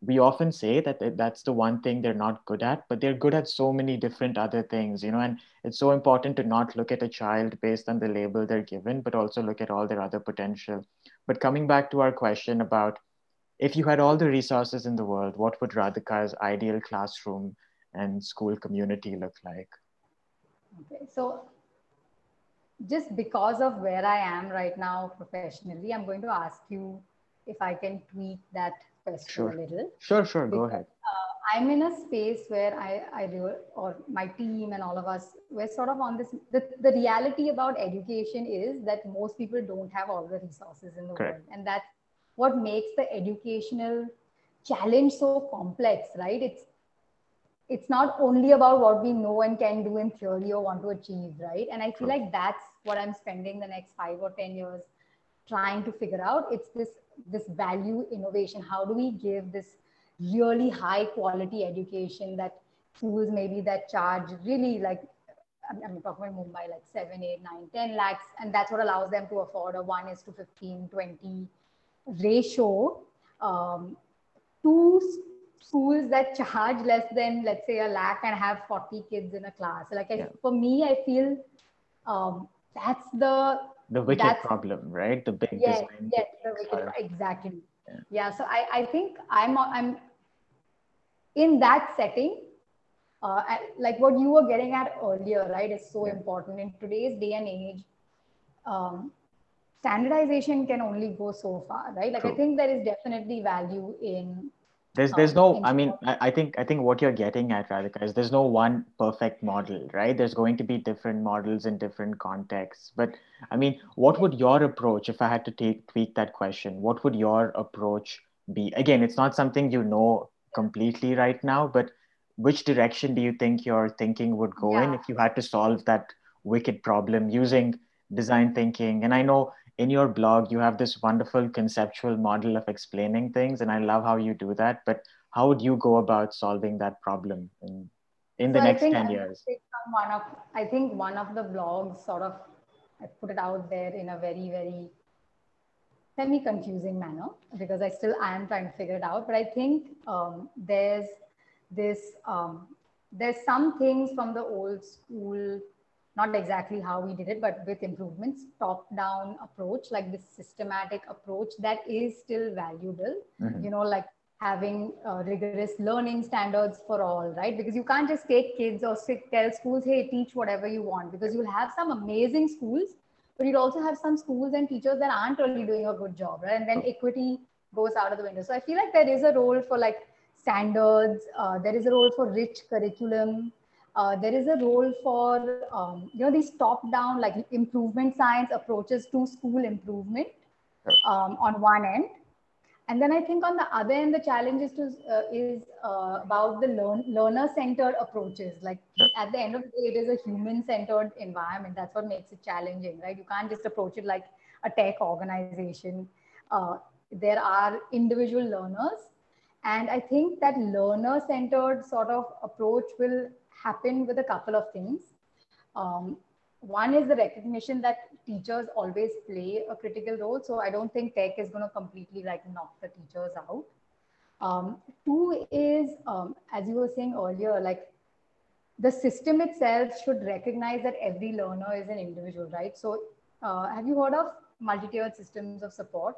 we often say that that's the one thing they're not good at, but they're good at so many different other things, you know. And it's so important to not look at a child based on the label they're given, but also look at all their other potential. But coming back to our question about if you had all the resources in the world, what would Radhika's ideal classroom and school community look like? Okay, so just because of where I am right now professionally, I'm going to ask you if I can tweak that question sure. a little. Sure, sure, because, go ahead. Uh, I'm in a space where I, I do, or my team and all of us, we're sort of on this. The, the reality about education is that most people don't have all the resources in the Correct. world. And that's what makes the educational challenge so complex, right? It's it's not only about what we know and can do in theory or want to achieve, right? And I feel like that's what I'm spending the next five or 10 years trying to figure out. It's this, this value innovation. How do we give this really high quality education that schools maybe that charge really like, I'm, I'm talking about Mumbai, like seven, eight, nine, 10 lakhs. And that's what allows them to afford a one is to 15, 20 ratio um, to schools that charge less than let's say a lakh and have 40 kids in a class like I, yeah. for me i feel um, that's the the wicked problem right the big yes, yes the wicked, exactly yeah. yeah. so I, I think i'm i'm in that setting uh, like what you were getting at earlier right is so yeah. important in today's day and age um, standardization can only go so far right like True. i think there is definitely value in there's oh, there's no i mean I, I think i think what you're getting at radhika is there's no one perfect model right? There's going to be different models in different contexts. But i mean what would your approach if i had to take tweak that question what would your approach be? Again it's not something you know completely right now but which direction do you think your thinking would go yeah. in if you had to solve that wicked problem using design thinking? And i know in your blog you have this wonderful conceptual model of explaining things and i love how you do that but how would you go about solving that problem in, in the so next 10 years one of i think one of the blogs sort of i put it out there in a very very semi confusing manner because I still am trying to figure it out. But I think um, there's this, um, there's some things from the old school, not exactly how we did it, but with improvements, top down approach, like this systematic approach that is still valuable, mm-hmm. you know, like having uh, rigorous learning standards for all, right? Because you can't just take kids or tell schools, hey, teach whatever you want, because you'll have some amazing schools but you'd also have some schools and teachers that aren't really doing a good job, right? And then equity goes out of the window. So I feel like there is a role for like standards. Uh, there is a role for rich curriculum. Uh, there is a role for um, you know these top-down like improvement science approaches to school improvement um, on one end, and then I think on the other end, the challenge is to uh, is uh, about the learn, learner-centered approaches. Like at the end of the day, it is a human-centered environment. That's what makes it challenging, right? You can't just approach it like a tech organization. Uh, there are individual learners, and I think that learner-centered sort of approach will happen with a couple of things. Um, one is the recognition that teachers always play a critical role. So I don't think tech is going to completely like knock the teachers out. Um, two is, um, as you were saying earlier, like the system itself should recognize that every learner is an individual, right? So uh, have you heard of multi-tiered systems of support?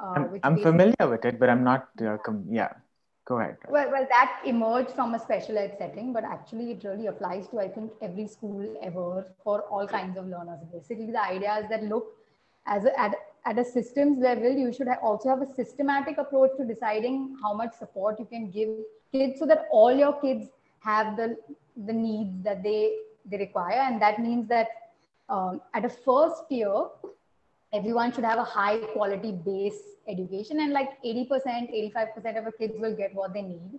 Uh, I'm, I'm familiar with it, but I'm not, uh, yeah. Go ahead. Well, well, that emerged from a special ed setting, but actually it really applies to, I think, every school ever for all kinds of learners. Basically, the idea is that look, as a, at, at a systems level, you should also have a systematic approach to deciding how much support you can give kids so that all your kids have the, the needs that they, they require. And that means that um, at a first tier, everyone should have a high quality base education and like 80% 85% of the kids will get what they need.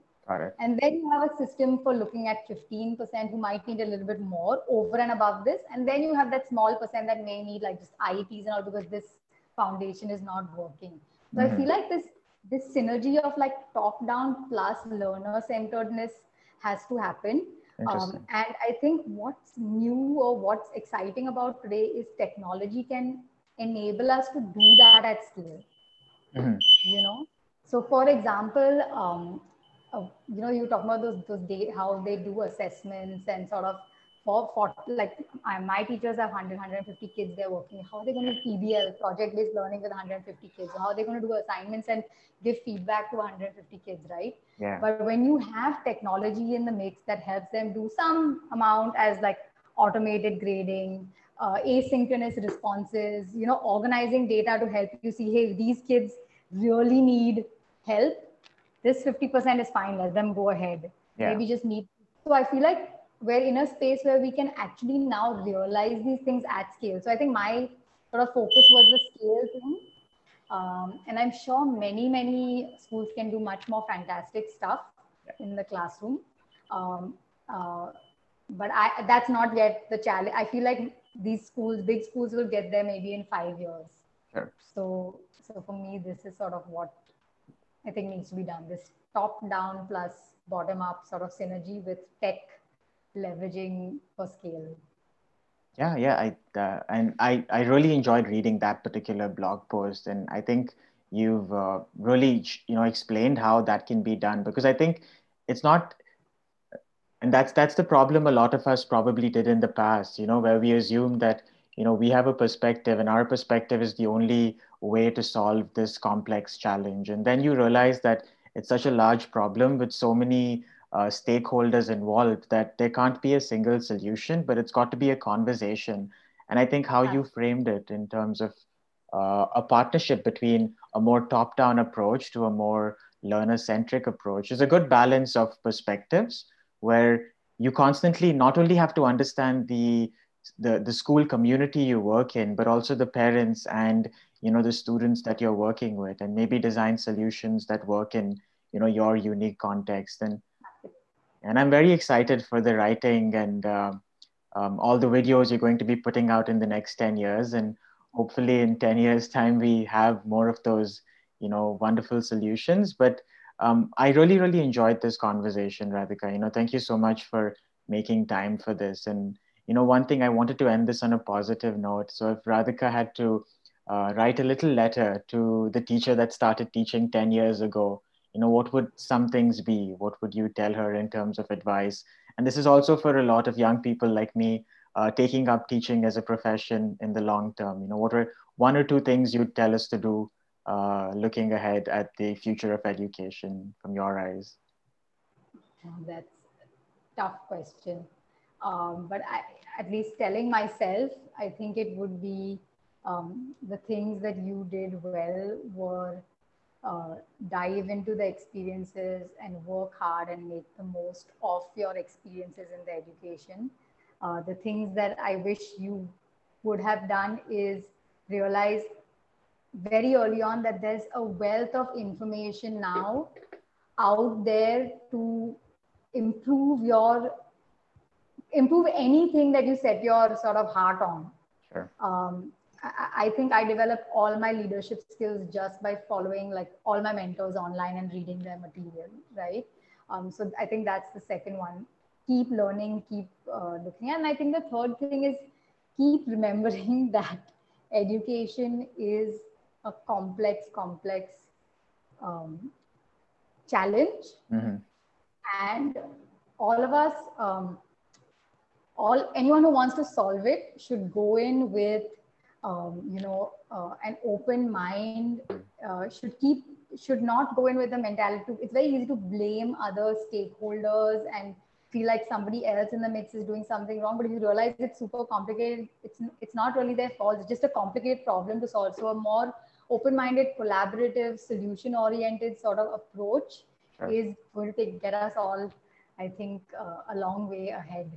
And then you have a system for looking at 15% who might need a little bit more over and above this. And then you have that small percent that may need like just IEPs and all because this foundation is not working. So mm-hmm. i feel like this this synergy of like top down plus learner centeredness has to happen. Um, and i think what's new or what's exciting about today is technology can enable us to do that at scale mm-hmm. you know so for example um, uh, you know you talk about those those day, how they do assessments and sort of for, for like I, my teachers have 100 150 kids they're working how are they going to pbl project based learning with 150 kids how are they going to do assignments and give feedback to 150 kids right yeah. but when you have technology in the mix that helps them do some amount as like automated grading uh, asynchronous responses, you know, organizing data to help you see, hey, these kids really need help. This 50% is fine, let them go ahead. Yeah. Maybe just need. So I feel like we're in a space where we can actually now realize these things at scale. So I think my sort of focus was the scale thing. Um, and I'm sure many, many schools can do much more fantastic stuff yeah. in the classroom. Um, uh, but I, that's not yet the challenge. I feel like these schools, big schools, will get there maybe in five years. Sure. So, so for me, this is sort of what I think needs to be done. This top-down plus bottom-up sort of synergy with tech leveraging for scale. Yeah, yeah, I uh, and I I really enjoyed reading that particular blog post, and I think you've uh, really you know explained how that can be done because I think it's not and that's that's the problem a lot of us probably did in the past you know where we assume that you know we have a perspective and our perspective is the only way to solve this complex challenge. And then you realize that it's such a large problem with so many uh, stakeholders involved that there can't be a single solution but it's got to be a conversation. And i think how you framed it in terms of uh, a partnership between a more top down approach to a more learner centric approach is a good balance of perspectives where you constantly not only have to understand the the, the school community you work in but also the parents and you know the students that you're working with and maybe design solutions that work in you know your unique context. And and i'm very excited for the writing and uh, um, all the videos you're going to be putting out in the next 10 years. And hopefully in 10 years time we have more of those you know wonderful solutions. But um, I really, really enjoyed this conversation, Radhika. You know, thank you so much for making time for this. And, you know, one thing I wanted to end this on a positive note. So if Radhika had to uh, write a little letter to the teacher that started teaching 10 years ago, you know, what would some things be? What would you tell her in terms of advice? And this is also for a lot of young people like me uh, taking up teaching as a profession in the long term. You know, what are one or two things you'd tell us to do uh, looking ahead at the future of education from your eyes? That's a tough question. Um, but I, at least telling myself, I think it would be um, the things that you did well were uh, dive into the experiences and work hard and make the most of your experiences in the education. Uh, the things that I wish you would have done is realize very early on that there's a wealth of information now out there to improve your improve anything that you set your sort of heart on. Sure. um, I, I think i developed all my leadership skills just by following like all my mentors online and reading their material right? Um, so i think that's the second one. Keep learning keep uh, looking. And i think the third thing is keep remembering that education is a complex complex um, challenge. Mm-hmm. and all of us um, all anyone who wants to solve it should go in with um, you know uh, an open mind uh, should keep should not go in with the mentality it's very easy to blame other stakeholders and feel like somebody else in the mix is doing something wrong but if you realize it's super complicated. It's it's not really their fault. It's just a complicated problem to solve. So a more open-minded collaborative solution oriented sort of approach sure. is going to take, get us all i think uh, a long way ahead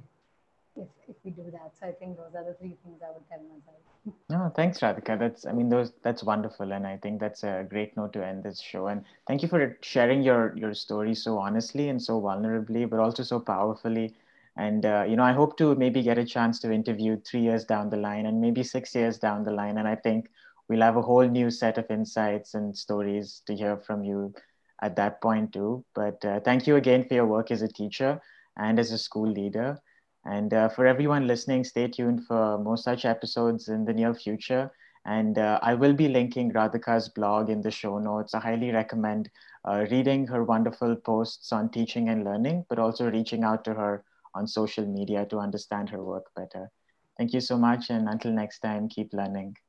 if, if we do that so i think those are the three things i would tell myself no, thanks, Radhika. That's, I mean, those that's wonderful, and I think that's a great note to end this show. And thank you for sharing your your story so honestly and so vulnerably, but also so powerfully. And uh, you know, I hope to maybe get a chance to interview three years down the line, and maybe six years down the line. And I think we'll have a whole new set of insights and stories to hear from you at that point too. But uh, thank you again for your work as a teacher and as a school leader. And uh, for everyone listening, stay tuned for more such episodes in the near future. And uh, I will be linking Radhika's blog in the show notes. I highly recommend uh, reading her wonderful posts on teaching and learning, but also reaching out to her on social media to understand her work better. Thank you so much. And until next time, keep learning.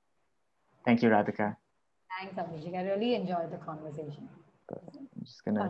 Thank you, Radhika. Thanks, Abhishek. I really enjoyed the conversation. I'm just going to.